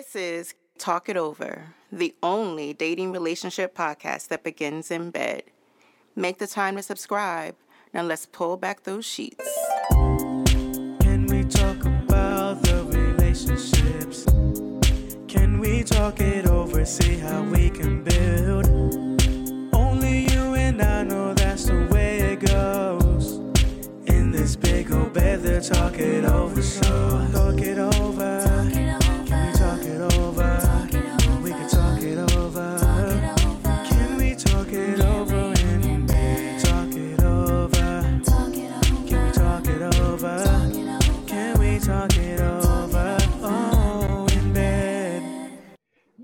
This is Talk It Over, the only dating relationship podcast that begins in bed. Make the time to subscribe. Now let's pull back those sheets. Can we talk about the relationships? Can we talk it over, see how we can build? Only you and I know that's the way it goes. In this big old bed, they talk it over, so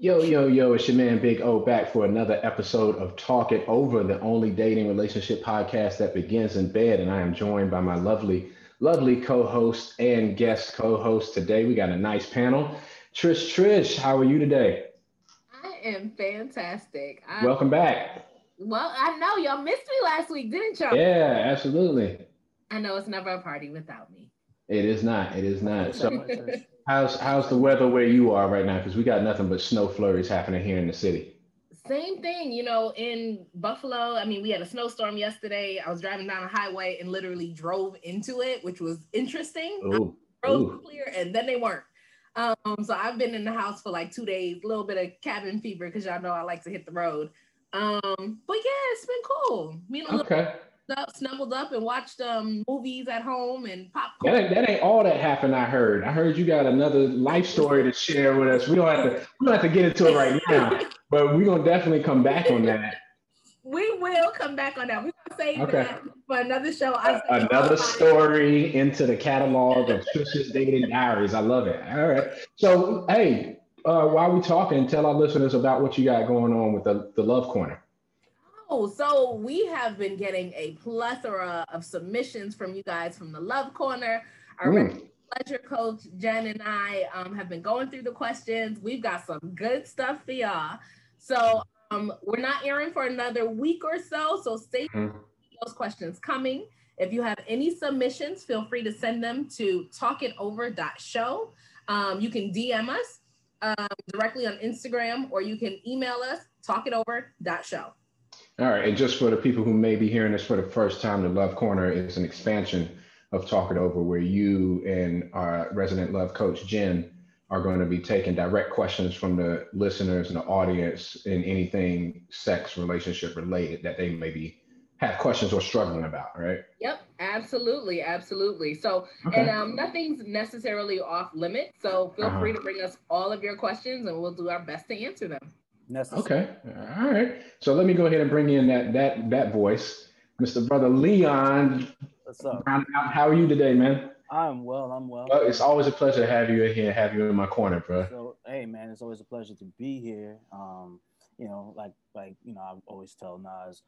Yo, yo, yo, it's your man Big O back for another episode of Talk It Over, the only dating relationship podcast that begins in bed. And I am joined by my lovely, lovely co host and guest co host today. We got a nice panel. Trish, Trish, how are you today? I am fantastic. I, Welcome back. Well, I know y'all missed me last week, didn't y'all? Yeah, absolutely. I know it's never a party without me. It is not. It is not. So, how's how's the weather where you are right now? Because we got nothing but snow flurries happening here in the city. Same thing, you know, in Buffalo. I mean, we had a snowstorm yesterday. I was driving down a highway and literally drove into it, which was interesting. Ooh, Roads clear and then they weren't. Um, so I've been in the house for like two days, a little bit of cabin fever because y'all know I like to hit the road. Um, but yeah, it's been cool. Me and a little Okay. Up, snuggled up and watched um movies at home and That popcorn. ain't, that ain't all that happened. I heard. I heard you got another life story to share with us. We don't have to. We don't have to get into it right now, but we're gonna definitely come back on that. We will come back on that. We're gonna save Okay. that for another show. I A- another story into the catalog of Trish's dating diaries. I love it. All right. So, hey, uh, while we talking, tell our listeners about what you got going on with the, the Love Corner. Oh, so we have been getting a plethora of submissions from you guys from the Love Corner. Our Mm. pleasure coach Jen and I um, have been going through the questions. We've got some good stuff for y'all. So um, we're not airing for another week or so. So stay Mhm. those questions coming. If you have any submissions, feel free to send them to talkitover.show. Um, you can DM us um, directly on Instagram or you can email us talkitover.show. All right, and just for the people who may be hearing this for the first time, the Love Corner is an expansion of Talk It Over, where you and our resident love coach Jen are going to be taking direct questions from the listeners and the audience in anything sex relationship related that they maybe have questions or struggling about. Right? Yep, absolutely, absolutely. So, Okay. and um, nothing's necessarily off limit. So feel Uh-huh. free to bring us all of your questions, and we'll do our best to answer them. Okay. All right. So let me go ahead and bring in that that that voice, Mr. Brother Leon. What's up? How are you today, man? I'm well. I'm well. Well, it's always a pleasure to have you in here, have you in my corner, bro. So, hey, man, it's always a pleasure to be here. Um, you know, like like you know, I always tell Nas,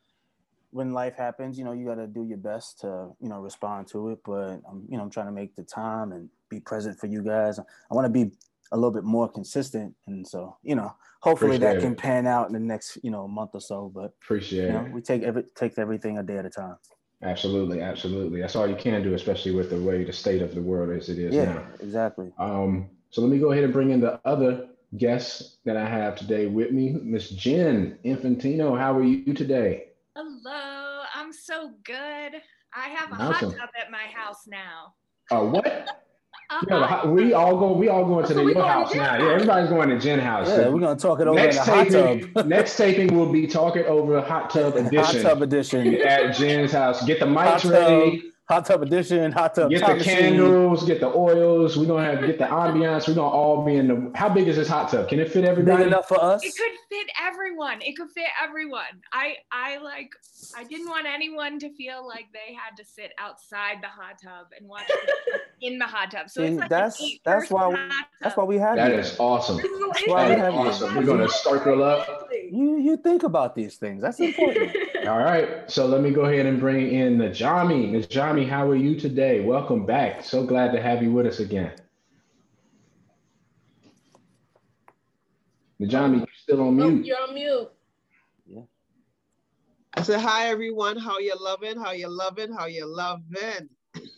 when life happens, you know, you got to do your best to you know respond to it. But I'm you know I'm trying to make the time and be present for you guys. I want to be a little bit more consistent, and so you know, hopefully Appreciate that can it. pan out in the next you know month or so. But Appreciate you know, it. we take every take everything a day at a time. Absolutely, absolutely. That's all you can do, especially with the way the state of the world as it is Yeah, now. exactly. Um, so let me go ahead and bring in the other guest that I have today with me, Miss Jen Infantino. How are you today? Hello, I'm so good. I have a Awesome. hot tub at my house now. Uh, what? A You have a hot- hot- we all go. We all going to So the we your going house Jen's now. house. Yeah, everybody's going to Jen house. Yeah, we're gonna talk it over in next the hot taping, tub. next taping will be talking over hot tub edition. hot edition tub edition. at Jen's house. Get the Hot mics tub, ready. Hot tub edition, hot tub. Get the candles, get the oils. We're gonna have get the ambiance. We're gonna all be in the. How big is this hot tub? Can it fit Big everybody? enough for us. It could fit everyone. It could fit everyone. I I like I didn't want anyone to feel like they had to sit outside the hot tub and watch in the hot tub. So it's like that's- that's why we- hot That's why we have That you. is awesome. why That we is have you. awesome. We're gonna circle up. You you think about these things. That's important. All right. So let me go ahead and bring in the Najami. Najami, how are you today? Welcome back. So glad to have you with us again. Najami, you're still on Oh, mute. you're on mute. Yeah. I said, hi everyone. How you loving? How you loving? How you loving?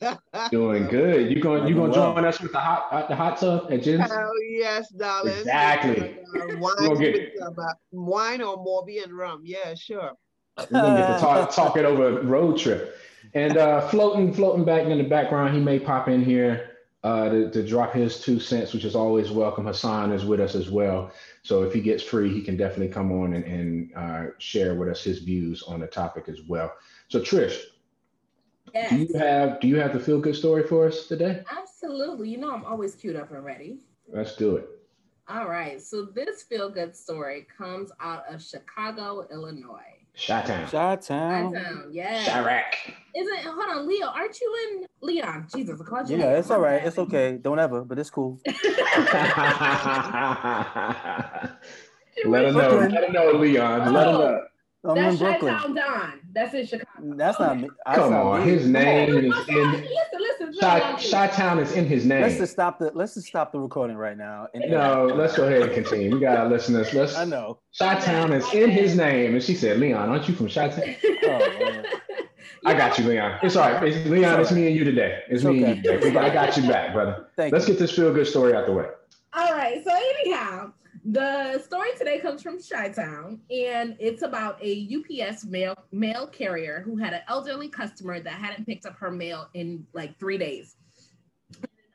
Doing good. You going you gonna join us with the hot the hot tub at Jen's? Hell yes, darling. Exactly. Uh, wine, with, uh, wine or Morby and rum. Yeah, sure. We're gonna get to talk, talk it over road trip. And uh, floating, floating back in the background, he may pop in here uh, to, to drop his two cents, which is always welcome. Hassan is with us as well. So if he gets free, he can definitely come on and, and uh, share with us his views on the topic as well. So Trish, Yes. do you have do you have the feel good story for us today? Absolutely. You know, I'm always queued up and ready. Let's do it. All right. So this feel good story comes out of Chicago, Illinois. Chi-town. Chi-town. Town, yeah. Chiraq. Isn't hold on, Leo? Aren't you in Leon? Jesus, I called you. Yeah, it's all right. It's okay. Don't ever, but it's cool. Let her know. Let her know, Leon. Let her oh, know. I'm That's in Brooklyn. Chi-Town Don. That's in Chicago. That's not me. That's Come not on, me. his name is Listen, in listen, listen. Chi Chi-town is in his name. Let's just stop the. Let's just stop the recording right now. And No, let's go ahead and continue. We got listeners. Let's I know. Chi-town is in his name, and she said, "Leon, aren't you from Chi-town?" Oh. I got you, Leon. It's all right. It's, Leon, it's me and you today. It's, It's me okay. and you today. I got you back, brother. Thank Let's you. get this feel good story out the way. All right. So anyhow, the story today comes from Chi-Town, and it's about a UPS mail mail carrier who had an elderly customer that hadn't picked up her mail in like three days.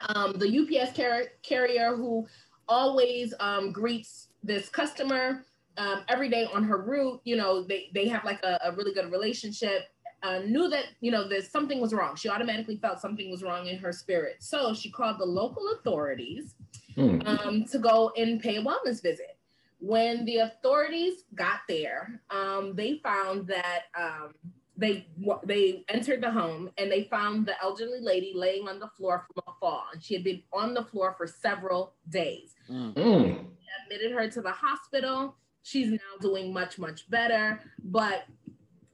Um, the UPS car- carrier who always um, greets this customer um, every day on her route. You know, they they have like a, a really good relationship. Uh, knew that you know there's something was wrong. She automatically felt something was wrong in her spirit, so she called the local authorities Hmm. um, to go and pay a wellness visit. When the authorities got there, um, they found that um, they they entered the home and they found the elderly lady laying on the floor from a fall, and she had been on the floor for several days. Mm. Mm. Admitted her to the hospital. She's now doing much much better, but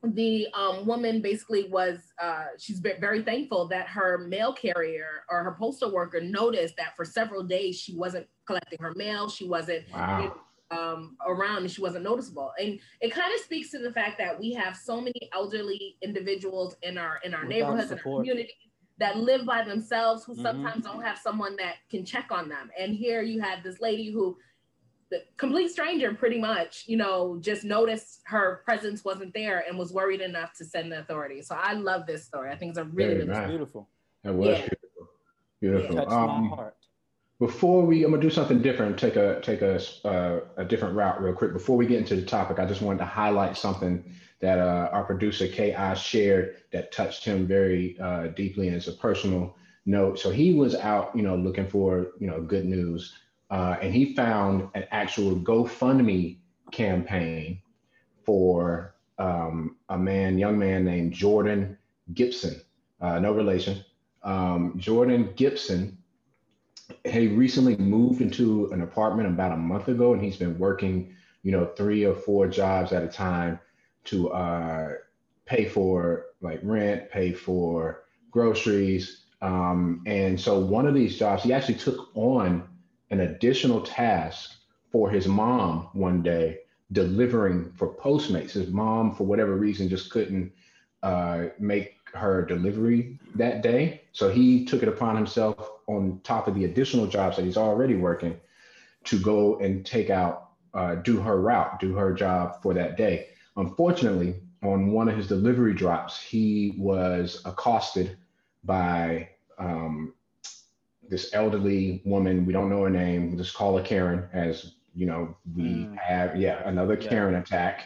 the um, woman basically was uh, she's ve- very thankful that her mail carrier or her postal worker noticed that for several days she wasn't collecting her mail she wasn't Wow. um, around and she wasn't noticeable and it kind of speaks to the fact that we have so many elderly individuals in our in our Without neighborhoods and our communities that live by themselves who Mhm. sometimes don't have someone that can check on them and here you had this lady who the complete stranger pretty much you know just noticed her presence wasn't there and was worried enough to send the authorities so i love this story i think it's a really really nice. Beautiful. That was Yeah. beautiful. Beautiful. Touched Um, my heart. Before we, I'm gonna do something different. Take a take a uh, a different route real quick. Before we get into the topic, I just wanted to highlight something that uh, our producer Ki shared that touched him very uh, deeply, and it's a personal note. So he was out, you know, looking for you know good news, uh, and he found an actual GoFundMe campaign for um, a man, young man named Jordan Gibson, uh, no relation. Um, Jordan Gibson he recently moved into an apartment about a month ago and he's been working you know three or four jobs at a time to uh, pay for like rent pay for groceries um, and so one of these jobs he actually took on an additional task for his mom one day delivering for postmates his mom for whatever reason just couldn't uh, make her delivery that day so he took it upon himself on top of the additional jobs that he's already working to go and take out, uh, do her route, do her job for that day. Unfortunately, on one of his delivery drops, he was accosted by um, this elderly woman. We don't know her name. We'll just call her Karen, as you know, we Mm. have, yeah, another Yeah. Karen attack.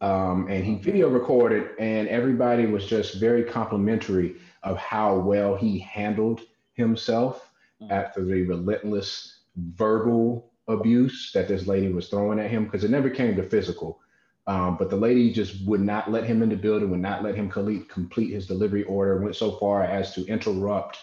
Um, and he video recorded, and everybody was just very complimentary of how well he handled himself Mm. after the relentless verbal abuse that this lady was throwing at him because it never came to physical. Um, but the lady just would not let him in the building, would not let him complete, complete his delivery order, went so far as to interrupt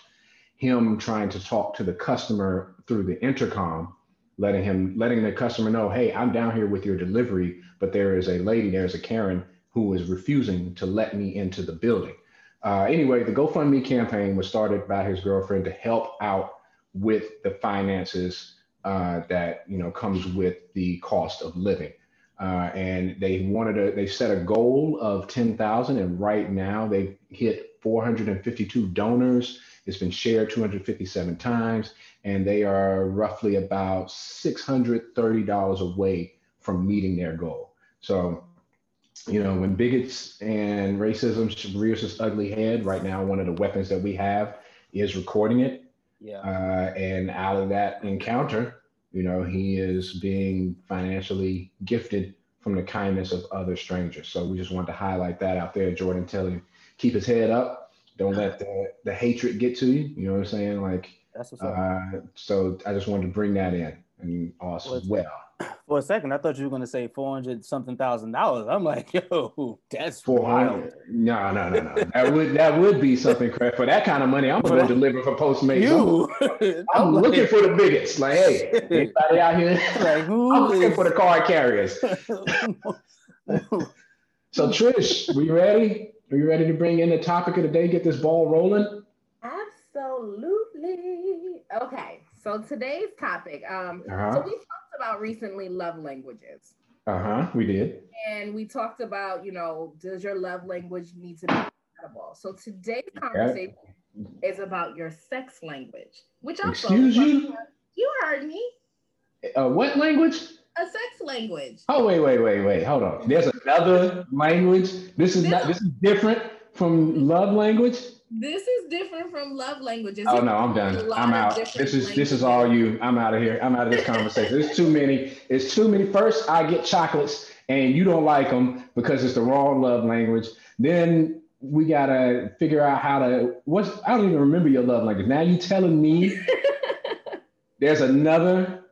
him trying to talk to the customer through the intercom, letting him letting the customer know, hey, I'm down here with your delivery, but there is a lady, there's a Karen who is refusing to let me into the building. Uh, anyway, the GoFundMe campaign was started by his girlfriend to help out with the finances uh, that you know comes with the cost of living. Uh, and they wanted to, they set a goal of 10,000 and right now they've hit 452 donors. It's been shared 257 times, and they are roughly about $630 away from meeting their goal. So, you know, when bigots and racism rears its ugly head, right now, one of the weapons that we have is recording it. Yeah. Uh, and out of that encounter, you know, he is being financially gifted from the kindness of other strangers. So we just wanted to highlight that out there. Jordan, tell him keep his head up. Don't let the, the hatred get to you. You know what I'm saying? Like, That's what's up. uh, so I just wanted to bring that in and also Well. For a second, I thought you were gonna say four hundred something thousand dollars. I'm like, yo, that's Four hundred? No, no, no, no. That would that would be something correct for that kind of money. I'm gonna deliver for Postmates. You, I'm, I'm looking for the biggest. Like, hey, anybody out here? like who I'm looking is- for the card carriers. So Trish, we ready? Are you ready to bring in the topic of the day? Get this ball rolling. Absolutely. Okay. So today's topic. Um, so Uh-huh. So we talked about recently love languages. Uh huh. We did. And we talked about, you know, does your love language need to be compatible? So today's conversation is about your sex language, which also Excuse you? you heard me. Uh, what language? A sex language. Oh wait, wait, wait, wait. Hold on. There's another language. This is not. This is different from love language. This is different from love languages. Oh no, I'm done. I'm out. This is this is all you. I'm out of here. I'm out of this conversation. It's too many. It's too many. First, I get chocolates, and you don't like them because it's the wrong love language. Then we gotta figure out how to. What's I don't even remember your love language. Now you telling me there's another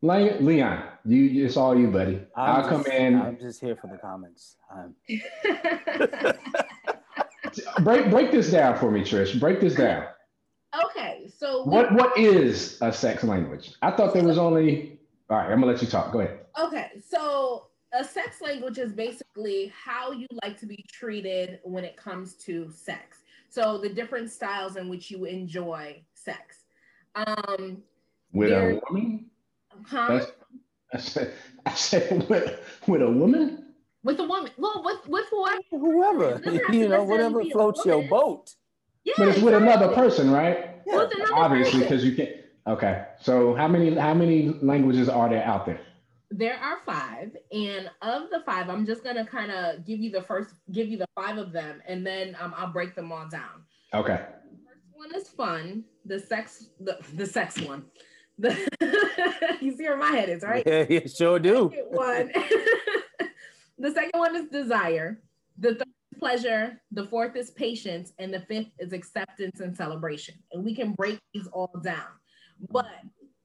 language. Leon, you. It's all you, buddy. I'm I'll come in. I'm just here for the comments. Um, break break this down for me, Trish. Break this down. okay, so we- What what is a sex language? I thought there was only. All right, I'm gonna let you talk. Go ahead. Okay, so a sex language is basically how you like to be treated when it comes to sex. So the different styles in which you enjoy sex. Um, With There- a woman? huh? That's, I said, I said with, with a woman? With a woman. Well, with with what? whoever, Doesn't have to you know, whatever floats your boat. Yeah, But it's with another person, right? With another Obviously, because you can't. Okay, so how many how many languages are there out there? There are five, and of the five, I'm just gonna kind of give you the first, give you the five of them, and then um, I'll break them all down. Okay, First one is fun. The sex, the, the sex one. The you see where my head is, right? Yeah, you sure do. Second one. the second one is desire. The third is pleasure. The fourth is patience, and the fifth is acceptance and celebration. And we can break these all down. But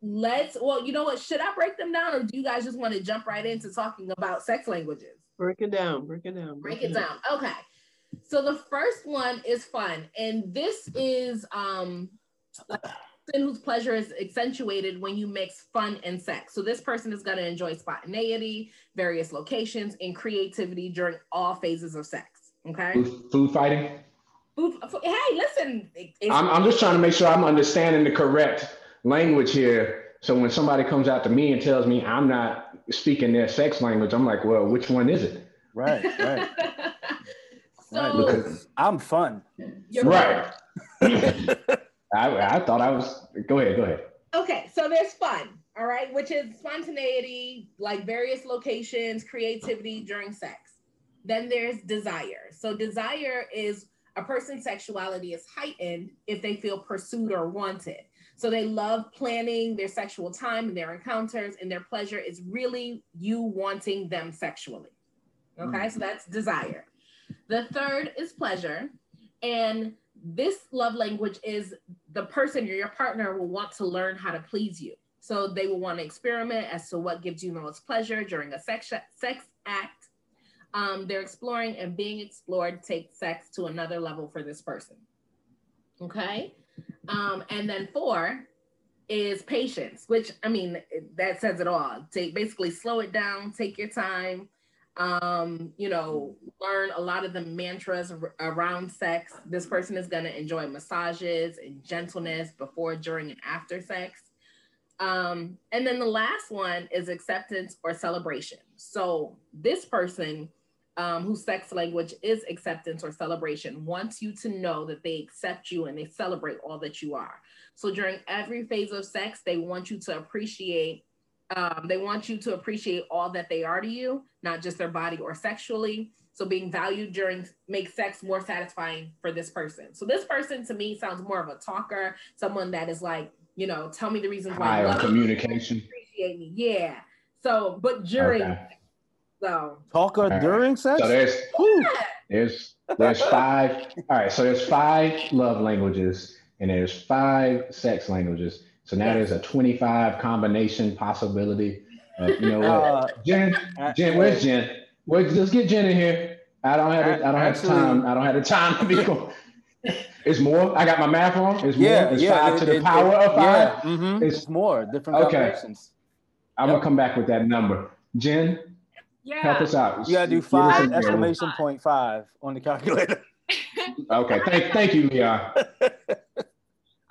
let's. Well, you know what? Should I break them down, or do you guys just want to jump right into talking about sex languages? Break it down. Break it down. break it down okay so the first one is fun and this is um a person whose pleasure is accentuated when you mix fun and sex so this person is going to enjoy spontaneity various locations and creativity during all phases of sex okay food, food fighting. Food- hey listen it's, I'm I'm just trying to make sure I'm understanding the correct language here. So when somebody comes out to me and tells me I'm not speaking their sex language, I'm like, well, which one is it? Right, right. so right, I'm fun. you're Right. I, I thought I was. Go ahead. Go ahead. Okay, so there's fun, all right, which is spontaneity, like various locations, creativity during sex. Then there's desire. So desire is a person's sexuality is heightened if they feel pursued or wanted. So they love planning their sexual time and their encounters, and their pleasure is really you wanting them sexually. Okay, hmm. so that's desire. The third is pleasure. And this love language is the person or your partner will want to learn how to please you. So they will want to experiment as to what gives you the most pleasure during a sex, sex act. Um, they're exploring and being explored takes sex to another level for this person. Okay. Um, and then four is patience, which I mean, that says it all. Take basically slow it down, take your time, um, you know, learn a lot of the mantras ar- around sex. This person is going to enjoy massages and gentleness before, during, and after sex. Um, and then the last one is acceptance or celebration. So this person um, whose sex language is acceptance or celebration wants you to know that they accept you and they celebrate all that you are. So during every phase of sex, they want you to appreciate. Um, they want you to appreciate all that they are to you, not just their body or sexually. So being valued during makes sex more satisfying for this person. So this person to me sounds more of a talker, someone that is like, you know, tell me the reasons why High you on love communication. appreciate me. Yeah. So, but during Okay. so Talker right. during sex. So there's Whew. there's there's five. All right, so there's five love languages and there's five sex languages. So now there's a 25 combination possibility. Of, you know what? Uh, Jen, Jen, where's Jen? Wait, let's get Jen in here. I don't have the, I don't have the time. I don't have the time to be going. It's more. I got my math wrong. It's more. yeah, it's yeah. five it- to the it- power it- of five. Yeah, mhm. It's- it's, more different Okay. I'm Yep. gonna come back with that number. Jen, Yeah. help us out. You gotta do five some- exclamation point five on the calculator. Okay, thank thank you, Leon.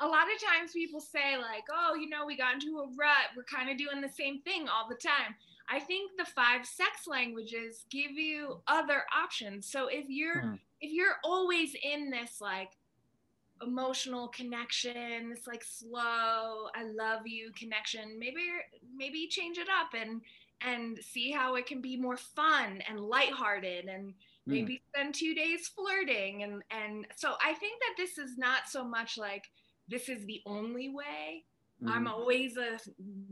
a lot of times people say like oh you know we got into a rut we're kind of doing the same thing all the time i think the five sex languages give you other options so if you're Hmm. if you're always in this like emotional connection this like slow i love you connection maybe you're- maybe change it up and and see how it can be more fun and lighthearted and Hmm. maybe spend two days flirting and and so i think that this is not so much like this is the only way. I'm Mhm. always a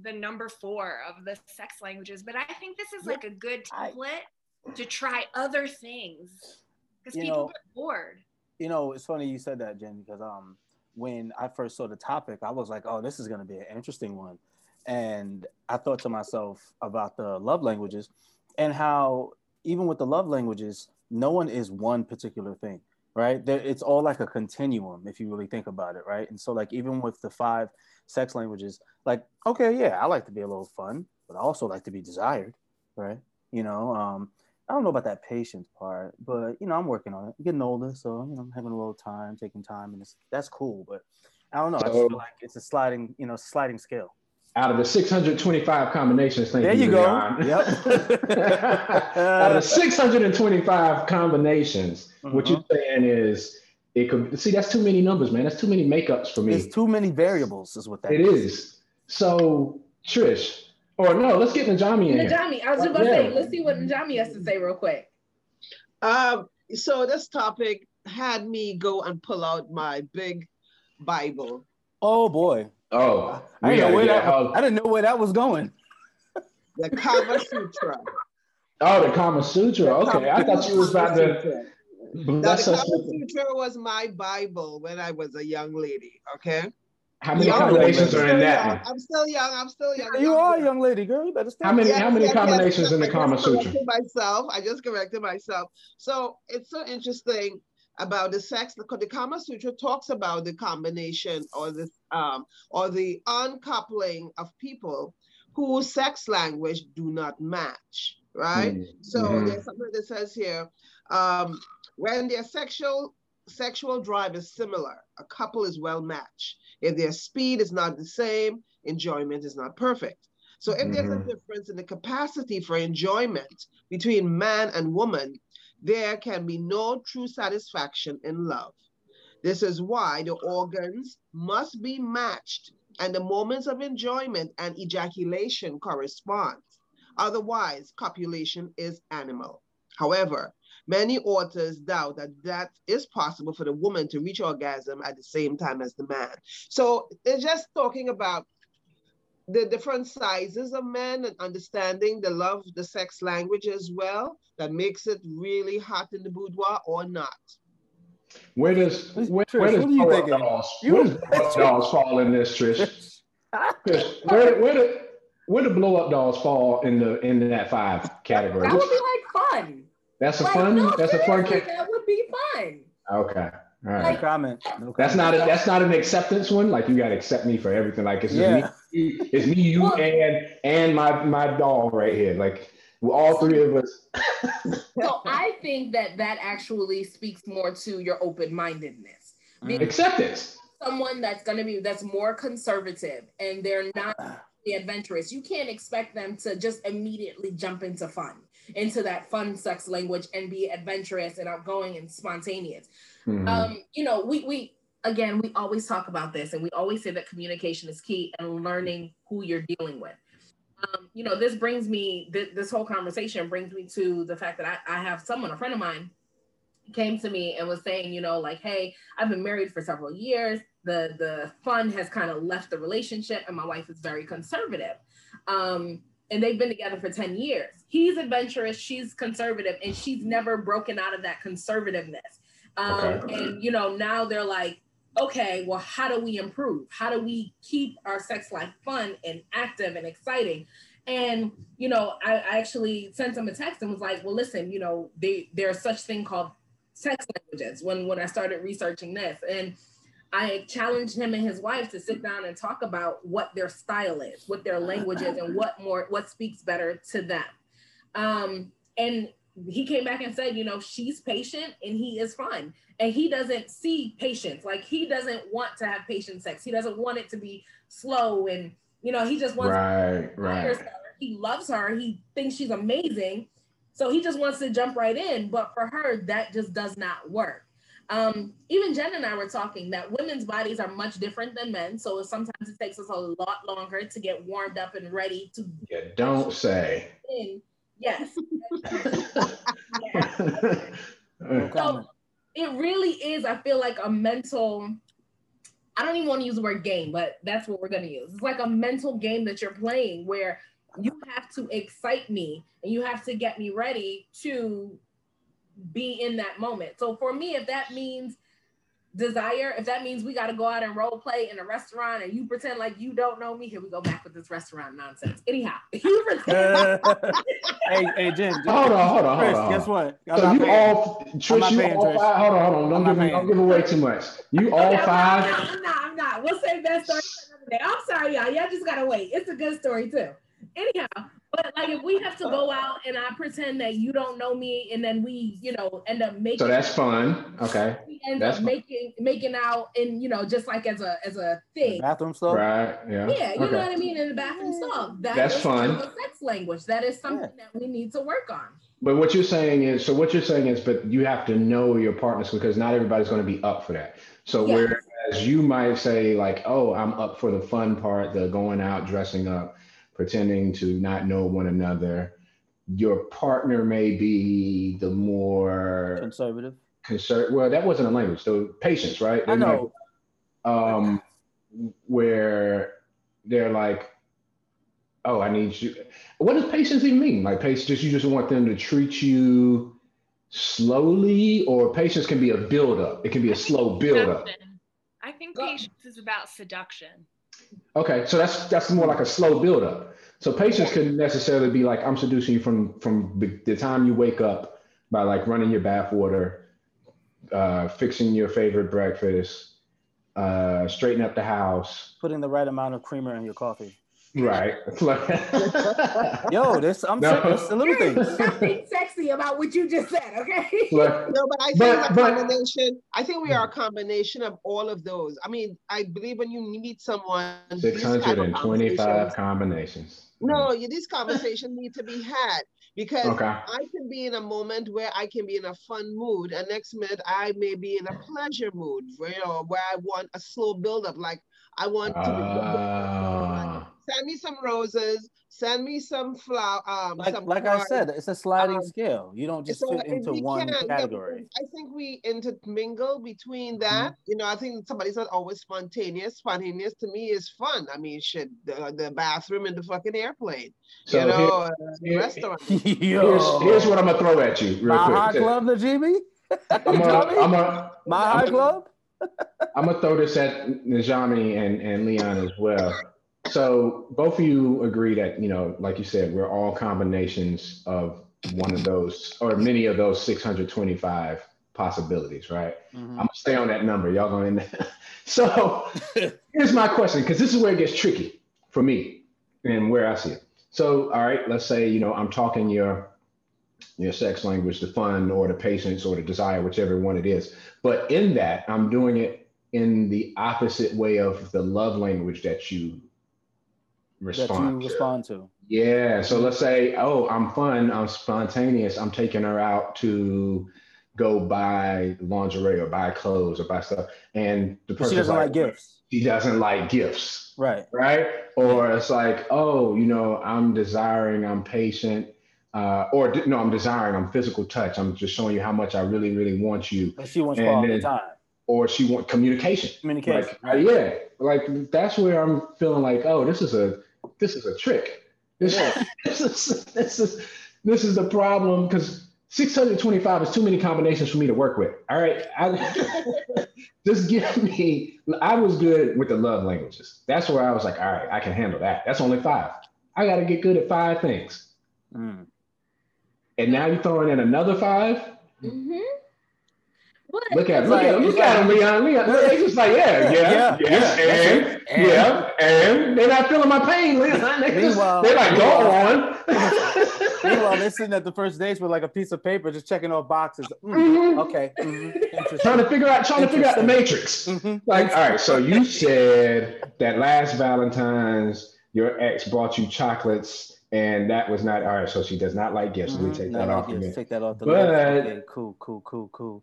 the number four of the sex languages but i think this is like a good I- template to try other things because people know- get bored. You know, it's funny you said that, Jen, because um, when I first saw the topic, I was like, "Oh, this is gonna be an interesting one," and I thought to myself about the love languages and how even with the love languages, no one is one particular thing, right? There, it's all like a continuum if you really think about it, right? And so, like, even with the five sex languages, like, okay, yeah, I like to be a little fun, but I also like to be desired, right? You know, um, I don't know about that patience part, but you know, I'm working on it. I'm getting older, so you know, I'm having a little time, taking time, and it's, that's cool. But I don't know. I just feel like it's a sliding, you know, sliding scale. Out of the 625 combinations, thank There you, you go. Leon. Yep. Out of the 625 combinations, what Uh-huh. you're saying is it could see that's too many numbers, man. That's too many makeups for me. There's too many variables, is what that It is. So, Trish, or no, let's get Najami in here. Najami, I was just about to Yeah. say, let's see what Najami has to say real quick. Um, so this topic had me go and pull out my big Bible. Oh boy, Oh, I didn't know where that. oh, I didn't know where that was going. The Kama Sutra. oh, the Kama Sutra. Okay, I thought you was about to Sutra. Now, the us Kama with Sutra was my Bible when I was a young lady. Okay. how many Young combinations lady. are in that young. one? I'm still young. I'm still young. you young are a young lady, girl. You better stop. How many- Yes, how many yes, yes. combinations in the I Kama Sutra? Myself, I just corrected myself. So it's so interesting about the sex. The, the Kama Sutra talks about the combination or the um or the uncoupling of people whose sex language do not match. Right. Mm, So mhm. there's something that says here, um, when their sexual sexual drive is similar, a couple is well matched. If their speed is not the same, enjoyment is not perfect. So if there's a Mhm. difference in the capacity for enjoyment between man and woman, there can be no true satisfaction in love. This is why the organs must be matched and the moments of enjoyment and ejaculation correspond. Otherwise, copulation is animal. However, many authors doubt that that is possible for the woman to reach orgasm at the same time as the man. So they're just talking about the different sizes of men and understanding the love, the sex language as well, that makes it really hot in the boudoir or not. Where does where, Trish, where does what are you blow up thinking? dolls? You- Where does blow dolls fall in this, Trish? Trish, where where do where do blow up dolls fall in the in that five category? That would be like fun. That's a Like, fun. no, that's a fun. Ca- that would be fun. okay. All right. No comment. No That's not a, that's not an acceptance one. Like you got to accept me for everything. Like it's just Yeah. me, it's me, you, Well- and and my my doll right here. Like all three of us. So I think that that actually speaks more to your open-mindedness. Being Acceptance. someone that's going to be that's more conservative and they're not the adventurous. You can't expect them to just immediately jump into fun, into that fun sex language and be adventurous and outgoing and spontaneous. Mhm. Um, you know, we we again we always talk about this and we always say that communication is key and learning who you're dealing with. Um, you know, this brings me th- this whole conversation brings me to the fact that I, I have someone, a friend of mine, came to me and was saying, you know, like, hey, I've been married for several years. The the fun has kind of left the relationship, and my wife is very conservative. Um, and they've been together for 10 years. He's adventurous, she's conservative, and she's never broken out of that conservativeness. Um, Okay. and you know, now they're like, okay, well, how do we improve? How do we keep our sex life fun and active and exciting? And you know, I, I actually sent him a text and was like, well, listen, you know, they, there's such thing called sex languages when when I started researching this. And I challenged him and his wife to sit down and talk about what their style is, what their language is, and what more what speaks better to them. Um, and he came back and said, you know, she's patient and he is fun. And he doesn't see patience. Like he doesn't want to have patient sex. He doesn't want it to be slow and you know, he just wants Right, right. He loves her. He thinks she's amazing. So he just wants to jump right in. But for her, that just does not work. Um, even Jen and I were talking that women's bodies are much different than men. So sometimes it takes us a lot longer to get warmed up and ready to Yeah, don't say. in. Yes. No comment. it really is, I feel like a mental, I don't even want to use the word game, but that's what we're going to use. It's like a mental game that you're playing where you have to excite me and you have to get me ready to be in that moment. So for me, if that means desire, if that means we got to go out and role play in a restaurant and you pretend like you don't know me, here we go back with this restaurant nonsense. Anyhow, you pretend hey, hey, Jen. Jen. Hold on, hold on, hold Chris, on. guess what? I'm So not you paying. all, Trish, not you paying, all Trish. five. Hold on, hold on. Don't I'm give not me, don't give away too much. You all Okay, I'm five. not, I'm not, I'm not. We'll save that story for another day. I'm sorry, y'all. Y'all just gotta wait. It's a good story too. Anyhow, but like if we have to go out and I pretend that you don't know me, and then we, you know, end up making So that's fun. Okay. we end that's up fun. making making out, and you know, just like as a as a The thing. bathroom stuff. Right. Yeah. Yeah, you know what I mean in the bathroom stuff. That That's is kind of fun. a sex language. That is something that we need to work on. But what you're saying is, so what you're saying is, but you have to know your partners because not everybody's going to be up for that. So Yes. whereas you might say like, oh, I'm up for the fun part, the going out, dressing up, pretending to not know one another. Your partner may be the more Conservative. concerned. Well, that wasn't a language. So patience, right? I They might- know. um, where they're like, "Oh, I need you." What does patience even mean? Like patience, just you just want them to treat you slowly, or patience can be a build up. It can be a I think slow build up. seduction. I think Go- patience is about seduction. Okay, so that's that's more like a slow build up. So patience can necessarily be like I'm seducing you from from the the time you wake up by like running your bath water, uh, fixing your favorite breakfast, uh, straightening up the house. Putting the right amount of creamer in your coffee. Right. Yo, this I'm No. serious. The little There's things. nothing sexy about what you just said, okay? Like, No, but I think But- a but- I think we are a combination of all of those. I mean, I believe when you meet someone, these type of 625 combinations. No, you- these conversations need to be had because Okay. I can be in a moment where I can be in a fun mood, and next minute I may be in a pleasure mood, where you know, where I want a slow build up. Like I want to Ah. Send me some roses, send me some flower. Um, Like some like I said, it's a sliding um, scale. You don't just So fit if into one can, category. because I think we intermingle between Mm-hmm. that. You know, I think somebody's not always spontaneous. Spontaneous to me is fun. I mean, shit, the, the bathroom in the fucking airplane. So you know, here- uh, here- restaurant. Here's, here's what I'm gonna throw at you real My quick. high club, Najami? I'm gonna, I'm gonna, My high club? I'm gonna throw this at Najami and, and Leon as well. So both of you agree that, you know, like you said, we're all combinations of one of those or many of those 625 possibilities, right? Mhm. I'm gonna stay on that number. Y'all going to end So here's my question, because this is where it gets tricky for me and where I see it. So, all right, let's say, you know, I'm talking your your sex language, the fun or the patience or the desire, whichever one it is. But in that, I'm doing it in the opposite way of the love language that you respond that you respond to. Yeah. So let's say, oh, I'm fun, I'm spontaneous, I'm taking her out to go buy lingerie or buy clothes or buy stuff. And the person she doesn't like gifts. She doesn't like gifts. Right. Right. Or it's like, oh, you know, I'm desiring, I'm patient. Uh, or no, I'm desiring, I'm physical touch. I'm just showing you how much I really, really want you. But she wants And quality then- time. Or she want communication. Communication. Like, uh, yeah, like that's where I'm feeling like, oh, this is a this is a trick. This, this is this is this is the problem because 625 is too many combinations for me to work with. All right, I, just give me. I was good with the love languages. That's where I was like, all right, I can handle that. That's only five. I got to get good at five things, Mm. and now you're throwing in another five. Mm-hmm. But Look at It's look at like- look at him, Leon. Leon, they just like yeah, yeah, Yeah, yes, yeah, that's and. And- yeah, and they're not feeling my pain, Leon. They just, Meanwhile- they're like, go meanwhile- on. Meanwhile, they're sitting at the first dates with like a piece of paper, just checking off boxes. Mm, Mhm. Okay. mhm, trying to figure out, trying to figure out the matrix. Mhm. Like, all right, so you said that last Valentine's, your ex brought you chocolates, and that was not all right. So she does not like gifts. So we take No, that no, off yes, of me. Take that off the But- list. Okay, cool, cool, cool, cool.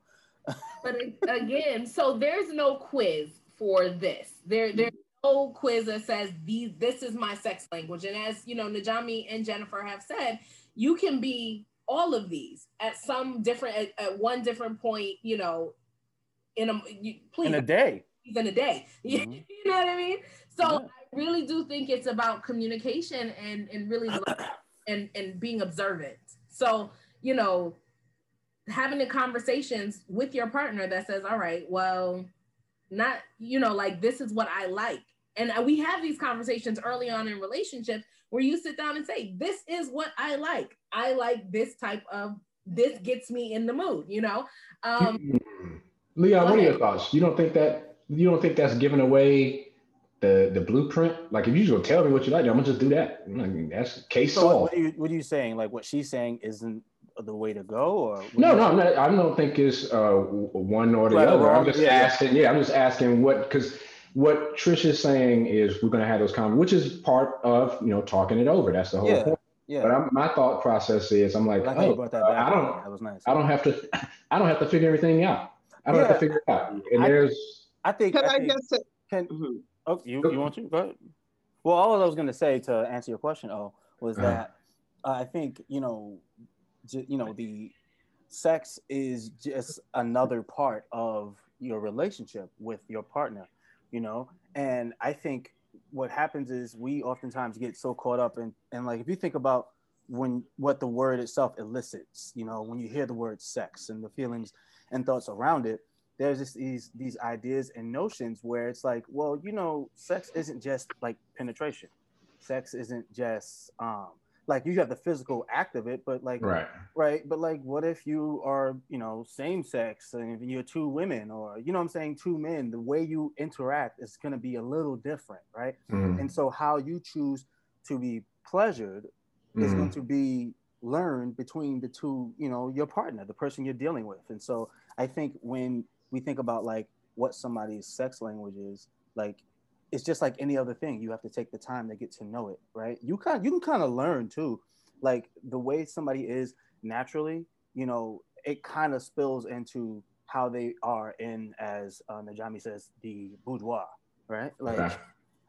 But again, so there's no quiz for this. There, there's no quiz that says these. This is my sex language. And as you know, Najami and Jennifer have said, you can be all of these at some different at, at one different point. You know, in a you, please In a day. in a day. You- Mhm. you know what I mean? So Yeah. I really do think it's about communication and and really and and being observant. So you know, having the conversations with your partner that says, "All right, well, not you know, like this is what I like," and we have these conversations early on in relationships where you sit down and say, "This is what I like. I like this type of." This gets me in the mood, you know. Um. Leon, what are your thoughts? You don't think that you don't think that's giving away the the blueprint? Like, if you just tell me what you like, I'm gonna just do that. I mean, that's case So solved. what, are you, what are you saying? Like what she's saying isn't the way to go, or No, no, I'm not, I don't think it's uh, one or the Right or other. I'm just Yeah, yeah. asking. Yeah, I'm just asking what because what Trish is saying is we're going to have those conversations, which is part of you know talking it over. That's the whole Yeah, point. Yeah. But I'm, my thought process is I'm like, I like oh, that. I don't, That was nice. I don't have to, I don't have to figure everything out. I don't have to figure it out. And I- there's, I think. Can I I think, just say? can, Mhm. Oh, you, you want to? Go ahead. Well, all I was going to say to answer your question, oh, was Uh-huh. that uh, I think you know, j- you know, the sex is just another part of your relationship with your partner, you know, and I think what happens is we oftentimes get so caught up in and like if you think about when what the word itself elicits, you know, when you hear the word sex and the feelings and thoughts around it, there's just these these ideas and notions where it's like, well, you know, sex isn't just like penetration. Sex isn't just um like you have the physical act of it, but like right. right, but like what if you are, you know, same sex and you're two women or you know what I'm saying, two men, the way you interact is gonna be a little different, right? Mhm. And so how you choose to be pleasured is Mhm. going to be learned between the two, you know, your partner, the person you're dealing with. And so I think when we think about like what somebody's sex language is, like it's just like any other thing. You have to take the time to get to know it, right? You kind you can kind of learn too, like the way somebody is naturally, you know, it kind of spills into how they are in, as uh, Najami says, the boudoir, right? Like Okay.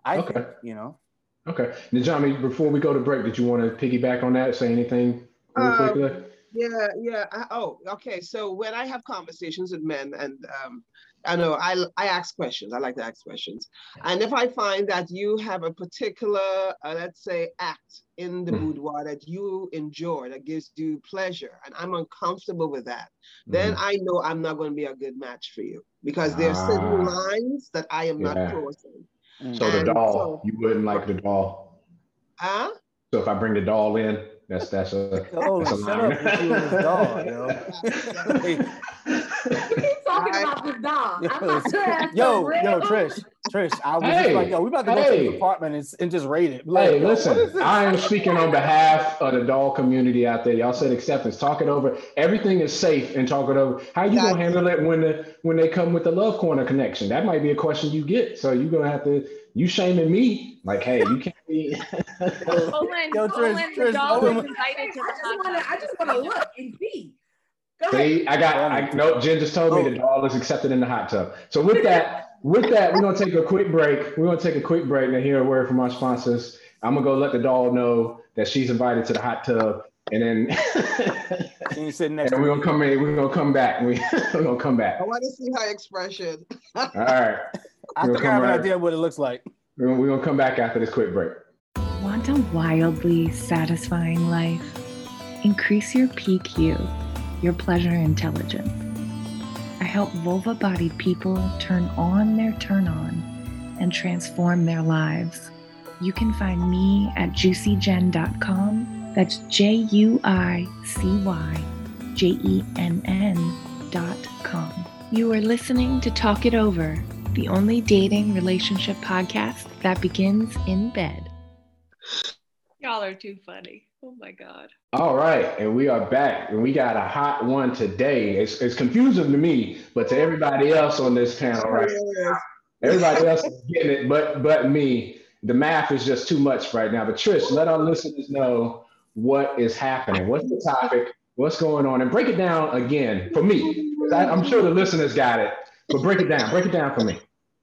I Okay. think, you know, Okay. Najami, before we go to break, did you want to piggyback on that? Say anything real Um, quickly? Yeah, yeah. I, oh, okay. So when I have conversations with men, and um, I know I I ask questions. I like to ask questions, and if I find that you have a particular, uh, let's say, act in the Mhm. boudoir that you enjoy, that gives you pleasure, and I'm uncomfortable with that, then Mhm. I know I'm not going to be a good match for you because there are certain Ah. lines that I am Yeah. not crossing. Mm. so the doll, so- you wouldn't like the doll. Huh? So if I bring the doll in, that's that's a Oh, that's a shut line. up with you and this dog, yo. keep talking I- about this dog. I'm Yo, about to yo, yo, Trish, Trish, I was Hey, just like, yo, we about to go to the apartment and, and just rate it. Like, Hey, yo, listen. I am speaking on behalf of the doll community out there. Y'all said acceptance. Talk it over. Everything is safe and talk it over. How you gonna handle it when the when they come with the love corner connection? That might be a question you get. So you're gonna have to you shaming me like, hey, you can't Olin, Yo, Trish, Olin, the Trish, doll Olin- invited to I the just wanna, I just want to look and see. Go ahead. I got, I, no, Jen just told me the oh. doll is accepted in the hot tub. So with that, with that, we're gonna take a quick break. We're gonna take a quick break and hear a word from our sponsors. I'm gonna go let the doll know that she's invited to the hot tub, and then She ain't sitting next and to we're gonna come in. We're gonna come back. We, we're gonna come back. I want to see her expression. All right, I We'll think I come have an right- idea what it looks like. we're gonna, we're gonna come back after this quick break. Want a wildly satisfying life? Increase your PQ, your pleasure intelligence. I help vulva bodied people turn on their turn on and transform their lives. You can find me at juicyjenn.com. That's J U I C Y J E N N dot com. You are listening to Talk It Over, the only dating relationship podcast that begins in bed. Y'all are too funny. Oh my god. All right, and we are back, and we got a hot one today. It's, it's confusing to me, but to everybody else on this panel, right? Everybody else is getting it, but but me. The math is just too much right now. But Trish, let our listeners know what is happening. What's the topic? What's going on? And break it down again for me. I, I'm sure the listeners got it, but break it down. Break it down for me.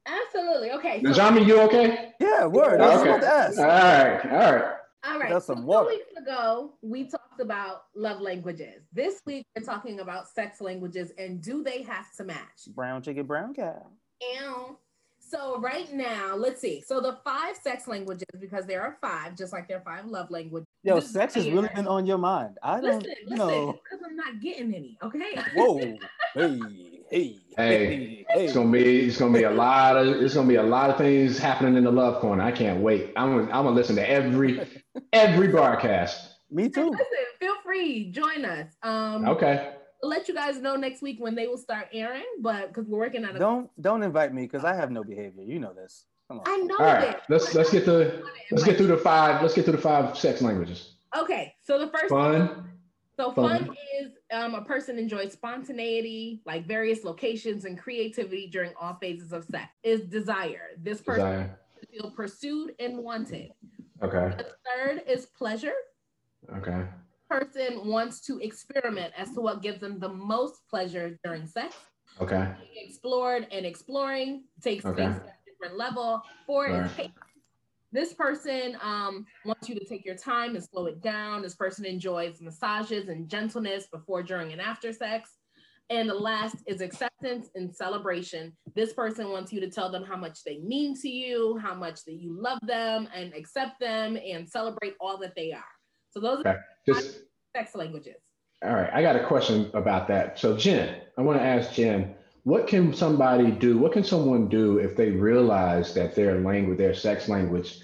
Absolutely. Okay. So, Najami, you okay? Yeah, word. I was Okay. about to ask. All right, all right. All right. That's So some two weeks ago, we talked about love languages. This week, we're talking about sex languages and do they have to match? Brown chicken, brown cow. And so right now, let's see. So the five sex languages, because there are five, just like there are five love languages. Yo, sex has really been on your mind. I don't Listen, you listen, know. because I'm not getting any. Okay. Whoa. Hey, hey, Hey, hey. It's gonna be it's gonna be a lot of it's gonna be a lot of things happening in the love corner. I can't wait. I'm gonna, I'm gonna listen to every every broadcast. Me too. Listen, feel free, join us. Um, Okay. I'll let you guys know next week when they will start airing, but because we're working on a. Don't don't invite me because I have no behavior. You know this. Come on. I know All right. that. Let's let's get the let's get through the five. Let's get through the five sex languages. Okay, so the first Fun. So Fun. fun is um, a person enjoys spontaneity, like various locations and creativity during all phases of sex. Is desire. This person Desire. feel pursued and wanted. Okay. The third is pleasure. Okay. Person wants to experiment as to what gives them the most pleasure during sex. Okay. Being explored and exploring takes Okay. things to a different level. Four is pace. This person um, wants you to take your time and slow it down. This person enjoys massages and gentleness before, during, and after sex. And the last is acceptance and celebration. This person wants you to tell them how much they mean to you, how much that you love them, and accept them and celebrate all that they are. So those Okay. are Just sex languages. all right. I got a question about that. So Jen, I want to ask Jen, what can somebody do? What can someone do if they realize that their language, their sex language,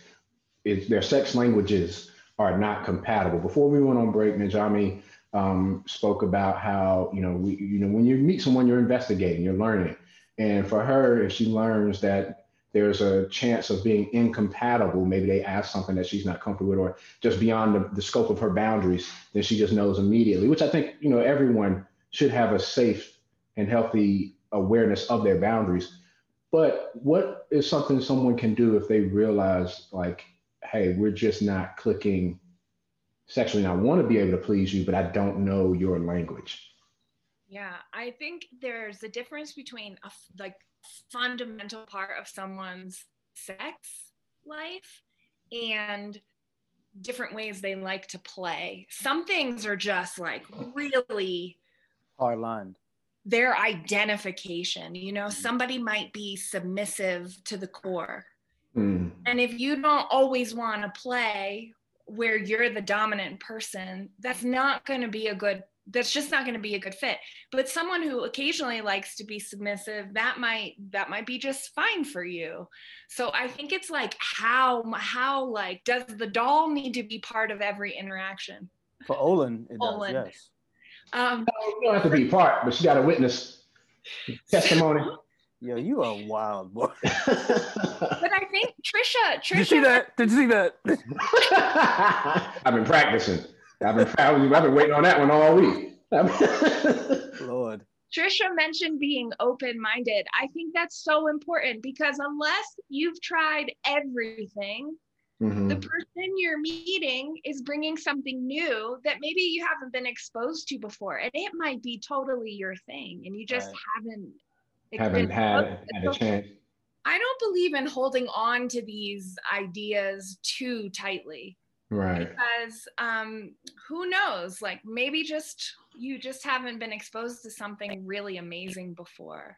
is their sex languages are not compatible? Before we went on break, Najami um, spoke about how you know we you know when you meet someone, you're investigating, you're learning, and for her, if she learns that there's a chance of being incompatible, maybe they ask something that she's not comfortable with, or just beyond the, the scope of her boundaries, then she just knows immediately. Which I think you know everyone should have a safe and healthy awareness of their boundaries. But what is something someone can do if they realize like, hey, we're just not clicking sexually, and I want to be able to please you, but I don't know your language. Yeah, I think there's a difference between a f- like fundamental part of someone's sex life and different ways they like to play. Some things are just like really Hard line. their identification. You know, somebody might be submissive to the core. Hmm. And if you don't always want to play where you're the dominant person, that's not going to be a good that's just not going to be a good fit. But someone who occasionally likes to be submissive, that might that might be just fine for you. So I think it's like how how like does the doll need to be part of every interaction? For Olin, it does, yes. Um You don't have to be part, but you got to witness testimony. Yo, you are wild, boy. but I think Trisha Trisha. Did you see Trisha that? Did you see that? I've been practicing. I've been, I've been waiting on that one all week. Lord. Trisha mentioned being open minded. I think that's so important because unless you've tried everything, Mhm. the person you're meeting is bringing something new that maybe you haven't been exposed to before and it might be totally your thing and you just Right. haven't Haven't had had a chance. i don't believe in holding on to these ideas too tightly Right. because um who knows like maybe just you just haven't been exposed to something really amazing before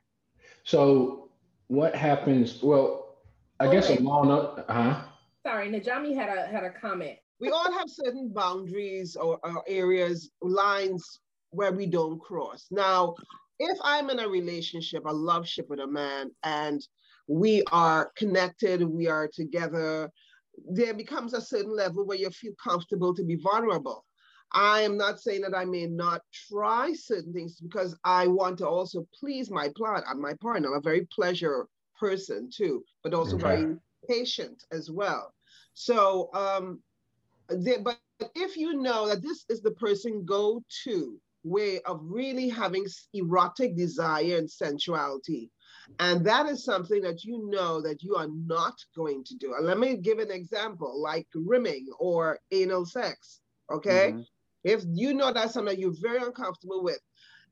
So what happens? Well, I guess Okay. along the huh? Sorry, Najami had a had a comment. we all have certain boundaries or, or areas, lines where we don't cross. Now, if I'm in a relationship, a love ship with a man, and we are connected, we are together, there becomes a certain level where you feel comfortable to be vulnerable. I am not saying that I may not try certain things because I want to also please my plot and my partner. I'm a very pleasure person too, but also Okay. very patient as well. So, um, there, but if you know that this is the person go to way of really having erotic desire and sensuality, and that is something that you know that you are not going to do. And let me give an example like rimming or anal sex. Okay. Mhm. If you know that's something you're very uncomfortable with,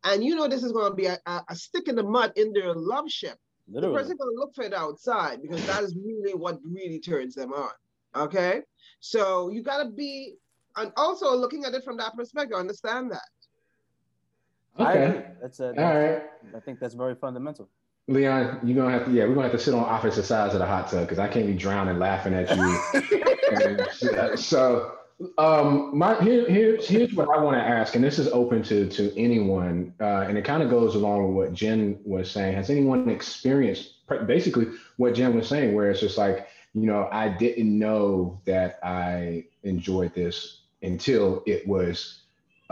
and you know this is going to be a, a, stick in the mud in their love ship, the Literally. person going to look for it outside because that is really what really turns them on. Okay. So you got to be, and also looking at it from that perspective, understand that. I agree. Okay. That's a, that's, right. I think that's very fundamental. Leon, you're gonna have to yeah, we're gonna have to sit on opposite sides of the hot tub because I can't be drowning laughing at you. So um my here, here's here's what I want to ask, and this is open to to anyone, uh, and it kind of goes along with what Jen was saying. Has anyone experienced basically what Jen was saying, where it's just like, you know, I didn't know that I enjoyed this until it was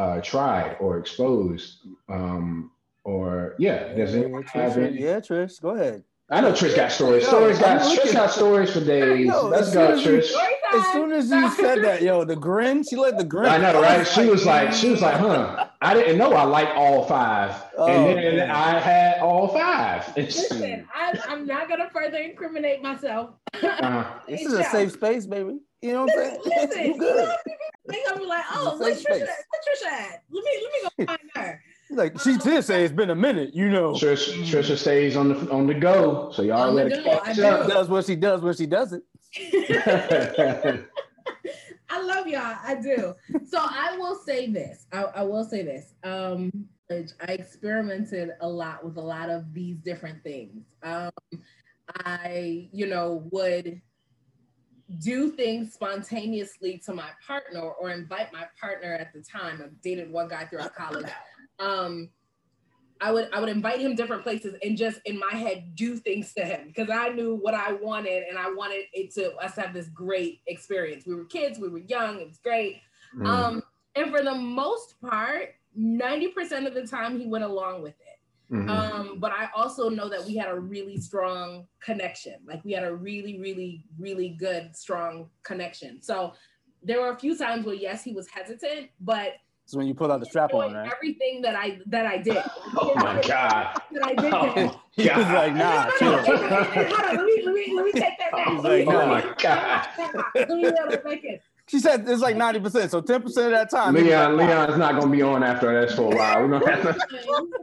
uh, tried or exposed. Um, or yeah, does yeah, anyone have Trish, any? yeah, Trish, go ahead. I know Trish got stories. Yo, Stories I'm got looking- Trish got stories for days. Yo, Let's as go, soon as you- Trish. As soon as you said that, yo, the grin, she let the grin. I know, right? She was like, she was like, huh? I didn't know I liked all five, Oh, and then man. I had all five. Listen, I, I'm not gonna further incriminate myself. uh, This is a safe space, baby. You know what I'm saying? Listen, you you good. know, people think I'm like, oh, It's a where's safe Trisha? space. Where's Trisha at? Let me let me go find her. Like she did say it's been a minute, you know. Trish, Trisha stays on the on the go, so y'all On the better go, catch I up. Does what she does when she does it. I love y'all. I do. So I will say this. I, I will say this. Um, I experimented a lot with a lot of these different things. Um, I, you know, would do things spontaneously to my partner or invite my partner at the time. I dated one guy throughout college. Um, I would I would invite him different places and just in my head do things to him because I knew what I wanted and I wanted it to us to have this great experience. We were kids, we were young, it was great. Mm. Um, and for the most part, 90% of the time he went along with it. Mhm. Um, but I also know that we had a really strong connection. Like we had a really, really, really good, strong connection. So there were a few times where yes, he was hesitant, but It's when you pull out the strap on, right? everything that I that I did. oh my god! That I did. to him. Oh, He was God. like, nah, No, chill. no, no, no, no, Hold on, let me let me let me take that back. He's Let me- like, oh let me- my god! Let me let it back in. She said it's like 90%. So 10% of that time. he was Leon, like, Leon's not gonna be on after this for a while. We're gonna have to.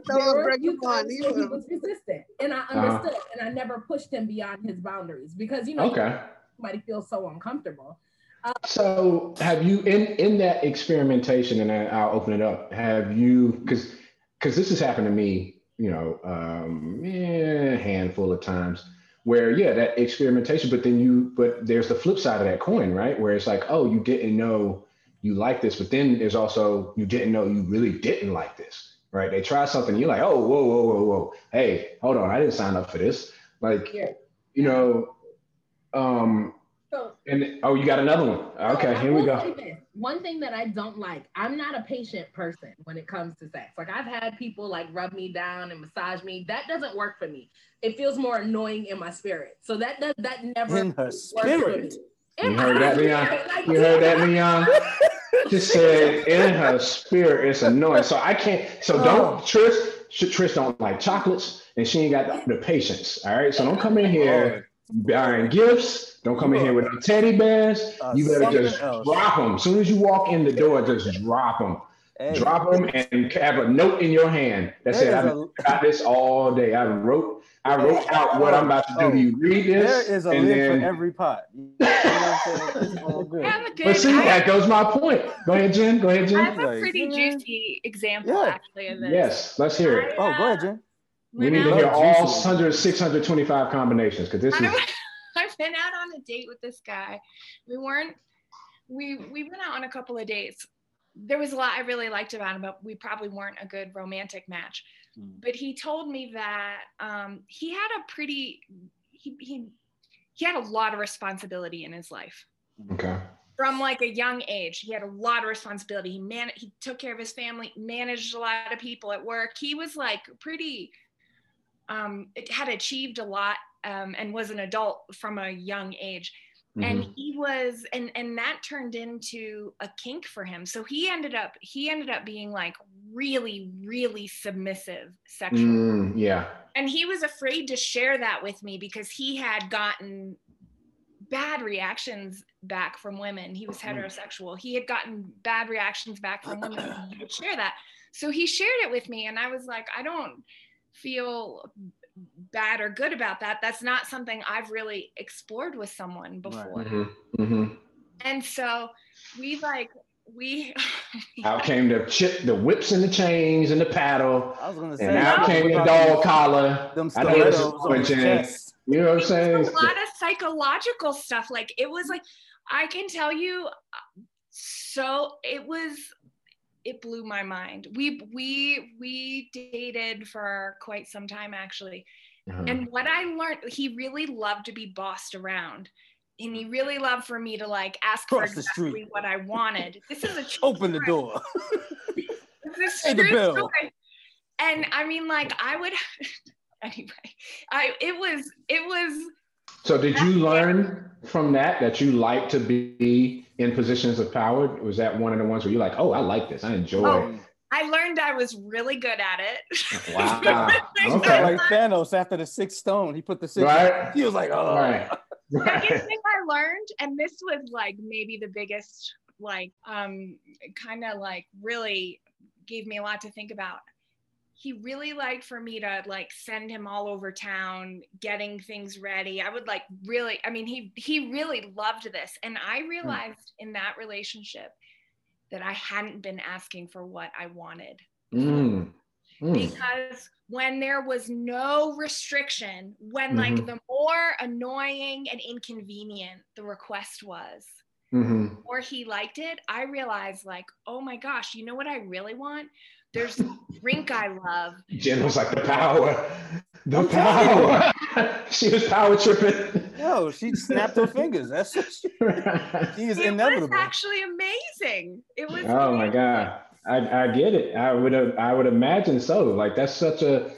There break few on, times leave where he was resistant, and I Uh-huh. understood, and I never pushed him beyond his boundaries because you know Okay. somebody feels so uncomfortable. So have you in in that experimentation, and then I'll open it up. Have you because because this has happened to me, you know, um, yeah, a handful of times where yeah, that experimentation, but then you but there's the flip side of that coin, right? Where it's like, oh, you didn't know you like this, but then there's also you didn't know you really didn't like this, right? They try something, you're like, oh, whoa, whoa, whoa, whoa, hey, hold on, I didn't sign up for this. Like, Yeah. you know, um, So and oh, you got another one. Okay, I here we go. this. One thing that I don't like, I'm not a patient person when it comes to sex. Like I've had people like rub me down and massage me. That doesn't work for me. It feels more annoying in my spirit. So that does that never In her works for me. spirit. In You heard that, spirit, Leon? like, You heard that, Leon? Just said in her spirit, it's annoying. So I can't. So oh. don't Trish. Trish don't like chocolates, and she ain't got the, the patience. All right. So don't come in here oh, buying gifts. Don't come in here with no teddy bears. Uh, you better just else. drop them. As soon as you walk in the door, just drop them. Hey, Drop them and have a note in your hand that There said, "I've a- got this all day. I wrote, I wrote out what I'm about to do. Oh, Do you read there this?" is a and lid then, for every pot. You know what I'm? It's all good. I have a good. but see, I, that goes my point. Go ahead, Jen. Go ahead, Jen. I Jen. have a pretty juicy example Yeah. actually of this. Yes, let's hear it. Oh, go ahead, Jen. We need to hear all Juicy. 100, 625 combinations because this is. I've been out on a date with this guy. We weren't. We we went out on a couple of dates. There was a lot I really liked about him, but we probably weren't a good romantic match. Mm. But he told me that um, he had a pretty he he he had a lot of responsibility in his life Okay. from like a young age. He had a lot of responsibility. He man he took care of his family, managed a lot of people at work. He was like pretty um it had achieved a lot um and was an adult from a young age. And Mhm. he was and and that turned into a kink for him. So he ended up he ended up being like really really submissive sexually Mm, yeah. and he was afraid to share that with me because he had gotten bad reactions back from women he was heterosexual he had gotten bad reactions back from women he would share that so he shared it with me and i was like i don't feel bad or good about that that's not something i've really explored with someone before hmm hmm and so we like we Out came the chip, the whips and the chains and the paddle, I was gonna say. and out no. came the dog collar. Them I know this is on his chest. You know what I'm saying? a lot of psychological stuff. Like it was like I can tell you, uh, so it was. It blew my mind. We we we dated for quite some time actually, Uh-huh. and what I learned, he really loved to be bossed around. And he really loved for me to like ask for Cross the exactly what I wanted. This is a true Open the door. This Pay the true bill. story. And I mean, like, I would anyway. I it was it was So did you learn from that that you like to be in positions of power? Was that one of the ones where you're like, oh, I like this, I enjoy Oh. I learned I was really good at it. Wow. Okay. like Thanos after the sixth stone. He put the sixth. Right. He was like, oh. Right. Second Right. thing I learned, and this was like maybe the biggest, like, um, kind of like really gave me a lot to think about. He really liked for me to like send him all over town, getting things ready. I would like really, I mean, he he really loved this, and I realized in that relationship that I hadn't been asking for what I wanted. Mm. Mm. because when there was no restriction, when like Mhm. the more annoying and inconvenient the request was, hmm or he liked it, I realized like, oh my gosh, you know what I really want? There's a drink I love. Jen was like the power, the I'm power. she was power tripping. No, she snapped her fingers. That's what she, she is It inevitable. was actually amazing. It was oh my god, I, I get it. I would have, I would imagine so. Like that's such a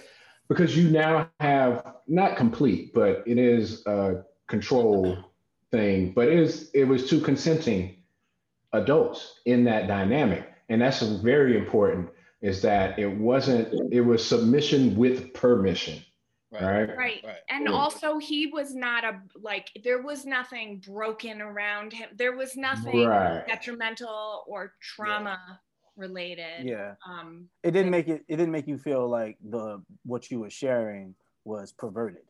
because you now have not complete, but it is a control thing. But it is it was two consenting adults in that dynamic, and that's very important. Is that it wasn't it was submission with permission, right? Right. Right. And Yeah. also he was not a like there was nothing broken around him. There was nothing Right. detrimental or trauma related. Yeah. Um It didn't make it. It didn't make you feel like the what you were sharing was perverted.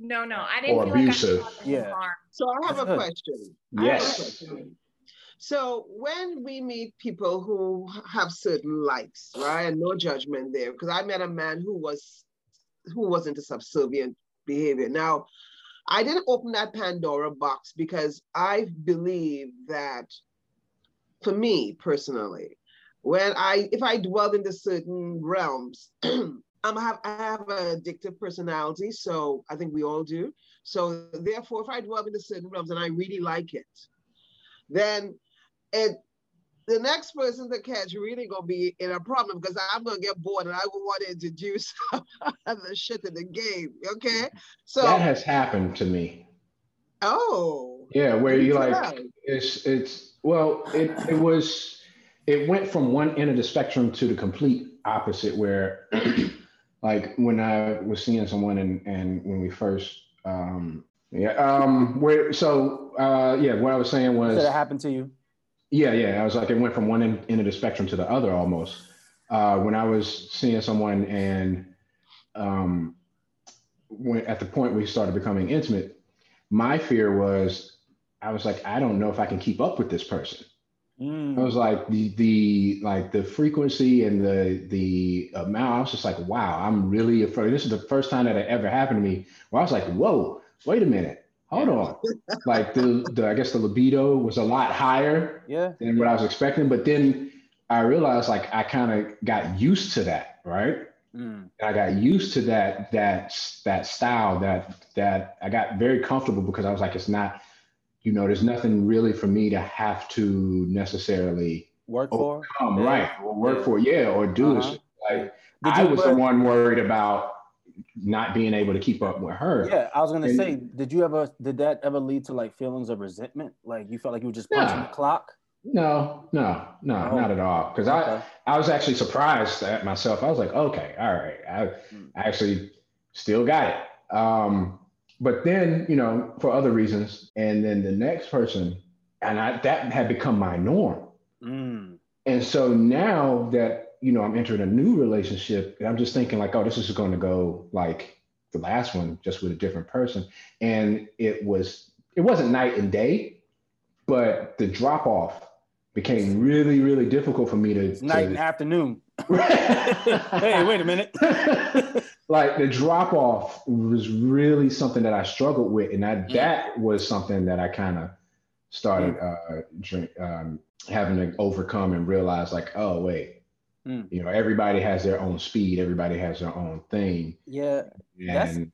no, no, I didn't Or feel abusive. like I caused Yeah. harm. So I have a good. question. I have a Yes. question. So when we meet people who have certain likes, right, and no judgment there, because I met a man who was who was into subservient behavior. Now, I didn't open that Pandora box because I believe that for me personally, when I if I dwell into certain realms, I'm have I have an addictive personality, so I think we all do. So therefore, if I dwell into certain realms and I really like it, then it the next person to catch really gonna be in a problem because I'm gonna get bored and I will want to introduce other shit in the game. Okay, so that has happened to me. oh Yeah, where you like Yeah. it's it's well, it it was it went from one end of the spectrum to the complete opposite where like when I was seeing someone and and when we first um Yeah. Um. Where? So. Uh. Yeah. What I was saying was. Did it happen to you? Yeah. Yeah. I was like, it went from one end, end of the spectrum to the other almost. Uh, when I was seeing someone and, um, when at the point we started becoming intimate, my fear was, I was like, I don't know if I can keep up with this person. Mm. I was like the the like the frequency and the the amount. I was just like, wow, I'm really afraid. This is the first time that it ever happened to me. Where I was like, whoa, wait a minute, hold on. like the, the I guess the libido was a lot higher Yeah. than what I was expecting. But then I realized like I kind of got used to that, right? Mm. I got used to that that that style that that I got very comfortable because I was like, it's not, you know, there's nothing really for me to have to necessarily Work for? come Yeah. right or work Yeah. for, yeah, or do Uh-huh. this. Like Did I was the one worried about not being able to keep up with her. Yeah, I was gonna And- say, did you ever did that ever lead to like feelings of resentment? Like you felt like you were just punching the clock? No, no, no, Oh. not at all. Because I, Okay. I was actually surprised at myself. I was like, okay, all right. I, Mm. I actually still got it. Um, but then, you know, for other reasons, and then the next person, and I, that had become my norm. Mm. And so now that, you know, I'm entering a new relationship, and I'm just thinking like, oh, this is going to go like the last one, just with a different person. And it was, it wasn't night and day, but the drop off became really, really difficult for me to. Night and afternoon. hey, wait a minute. like the drop off was really something that I struggled with, and that Mm. that was something that I kind of started uh, drink, um, having to overcome and realize, like, oh wait, Mm. you know, everybody has their own speed, everybody has their own thing, Yeah, That's- and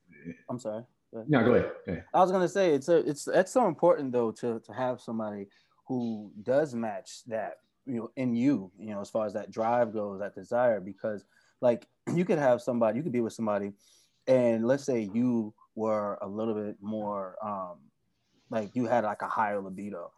I'm sorry. no, go ahead. Go ahead. I was gonna say it's a it's it's so important though to to have somebody who does match that you know in you you know as far as that drive goes that desire because like you could have somebody you could be with somebody and let's say you were a little bit more um like you had like a higher libido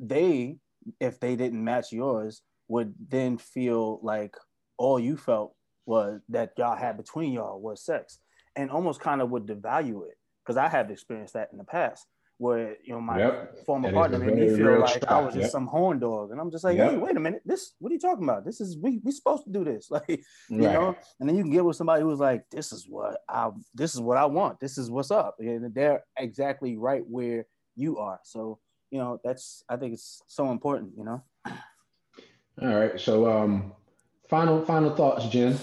they if they didn't match yours would then feel like all you felt was that y'all had between y'all was sex and almost kind of would devalue it because I have experienced that in the past where you know my Yep. former That partner made me feel like I was just yep. some horn dog, and I'm just like, Yep. hey, wait a minute, this what are you talking about? This is we we supposed to do this, like you Right. know. And then you can get with somebody who's like, this is what I this is what I want, this is what's up, and they're exactly right where you are. So you know that's I think it's so important, you know. All right. So, um, final final thoughts, Jen,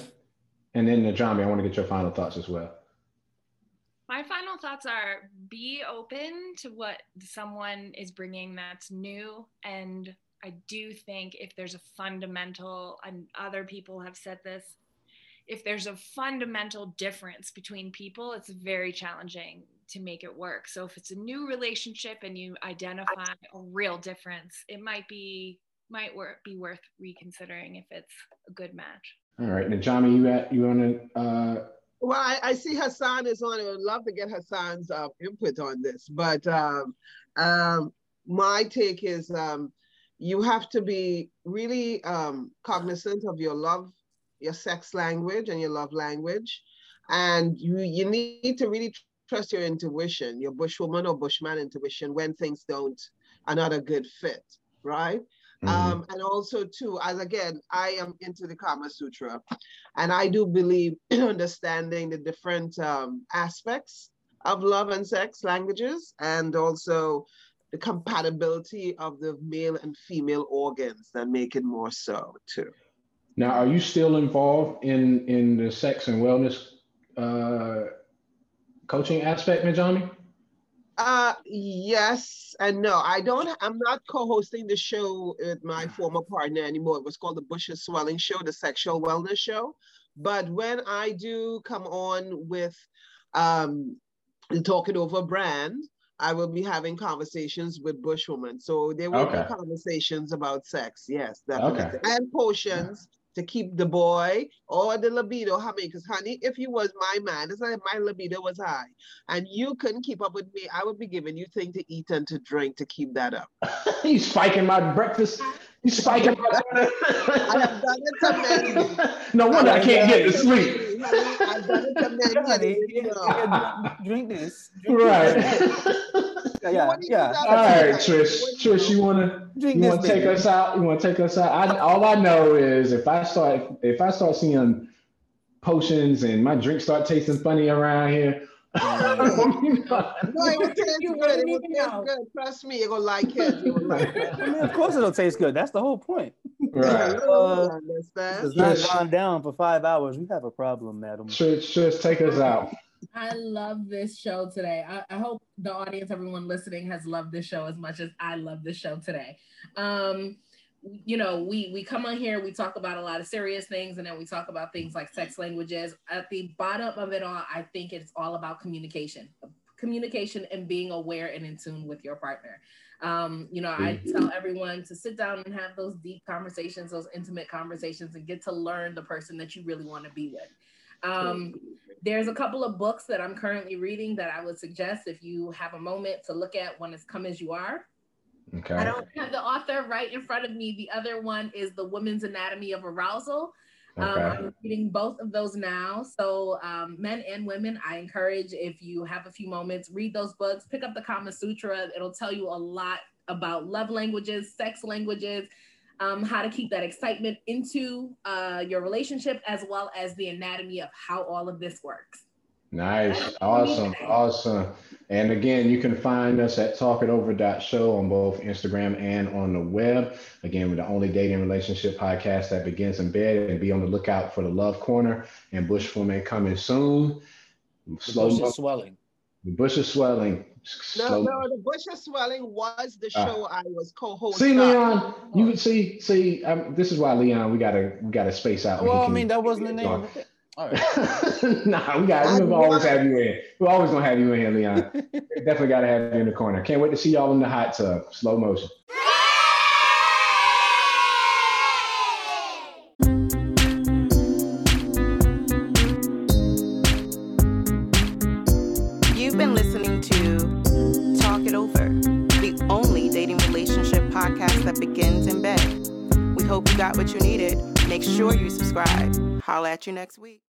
and then Najami, I want to get your final thoughts as well. My final thoughts are be open to what someone is bringing that's new. And I do think if there's a fundamental, and other people have said this, if there's a fundamental difference between people, it's very challenging to make it work. So if it's a new relationship and you identify a real difference, it might be might work be worth reconsidering if it's a good match. All right, Najami, you at you want to? Uh, Well, I, I see Hassan is on. I would love to get Hassan's uh, input on this, but um, um, my take is um, you have to be really um, cognizant of your love, your sex language, and your love language, and you you need to really trust your intuition, your bushwoman or bushman intuition when things don't are not a good fit, right? Mhm. Um, and also too, as again, I am into the Kama Sutra, and I do believe in understanding the different um, aspects of love and sex languages, and also the compatibility of the male and female organs that make it more so too. Now, are you still involved in in the sex and wellness uh, coaching aspect, Najami? Uh, yes and no. I don't. I'm not co-hosting the show with my former partner anymore. It was called the Bushes Swelling Show, the Sexual Wellness Show. But when I do come on with um, the Talk It Over brand, I will be having conversations with Bushwoman. So there will Okay. be conversations about sex. Yes, definitely, Okay. and potions. To keep the boy or the libido high, because honey, if you was my man, it's like my libido was high, and you couldn't keep up with me, I would be giving you things to eat and to drink to keep that up. He's spiking my breakfast. He's spiking my. I have done it to many. no wonder I can't get to sleep. I gotta commend Honey, you. yeah, you know. yeah, drink this. Drink Right. this. Yeah, yeah, What do you yeah. All right, Trish. Trish, you wanna Drink you wanna take baby. us out? You wanna take us out? I, all I know is if I start if I start seeing potions and my drink start tasting funny around here. No, it will taste You good. It wouldn't will even taste know. good. Trust me, you're gonna like it. Will like it. I mean, of course it'll taste good. That's the whole point. right. Uh, It's not gone down for five hours. We have a problem, madam. Trish, Trish, take us out. I love this show today. I, I hope the audience, everyone listening, has loved this show as much as I love this show today. Um, you know, we we come on here, we talk about a lot of serious things, and then we talk about things like sex languages. At the bottom of it all, I think it's all about communication, communication, and being aware and in tune with your partner. Um, you know, I tell everyone to sit down and have those deep conversations, those intimate conversations, and get to learn the person that you really want to be with. Um, there's a couple of books that I'm currently reading that I would suggest if you have a moment to look at one is Come As You Are. Okay. I don't have the author right in front of me. The other one is The Woman's Anatomy of Arousal. Um, Okay. I'm reading both of those now. So, um, men and women, I encourage if you have a few moments, read those books, pick up the Kama Sutra. It'll tell you a lot about love languages, sex languages, um, how to keep that excitement into uh, your relationship, as well as the anatomy of how all of this works. Nice. Awesome. Awesome. And again, you can find us at talkitover.show on both Instagram and on the web. Again, we're the only dating relationship podcast that begins in bed and be on the lookout for the love corner and bush woman coming soon. The Slow bush mo- is swelling. the bush is swelling. No, no, the bush of swelling was the Ah. show I was co-host. See, of. Leon, you can see, see, um, this is why Leon, we gotta, we gotta space out. Well, I mean, that wasn't the name of it. All right. nah, we got. We'll always have you in. We're always gonna have you in here, Leon. Definitely gotta have you in the corner. Can't wait to see y'all in the hot tub, slow motion. Holla at you next week.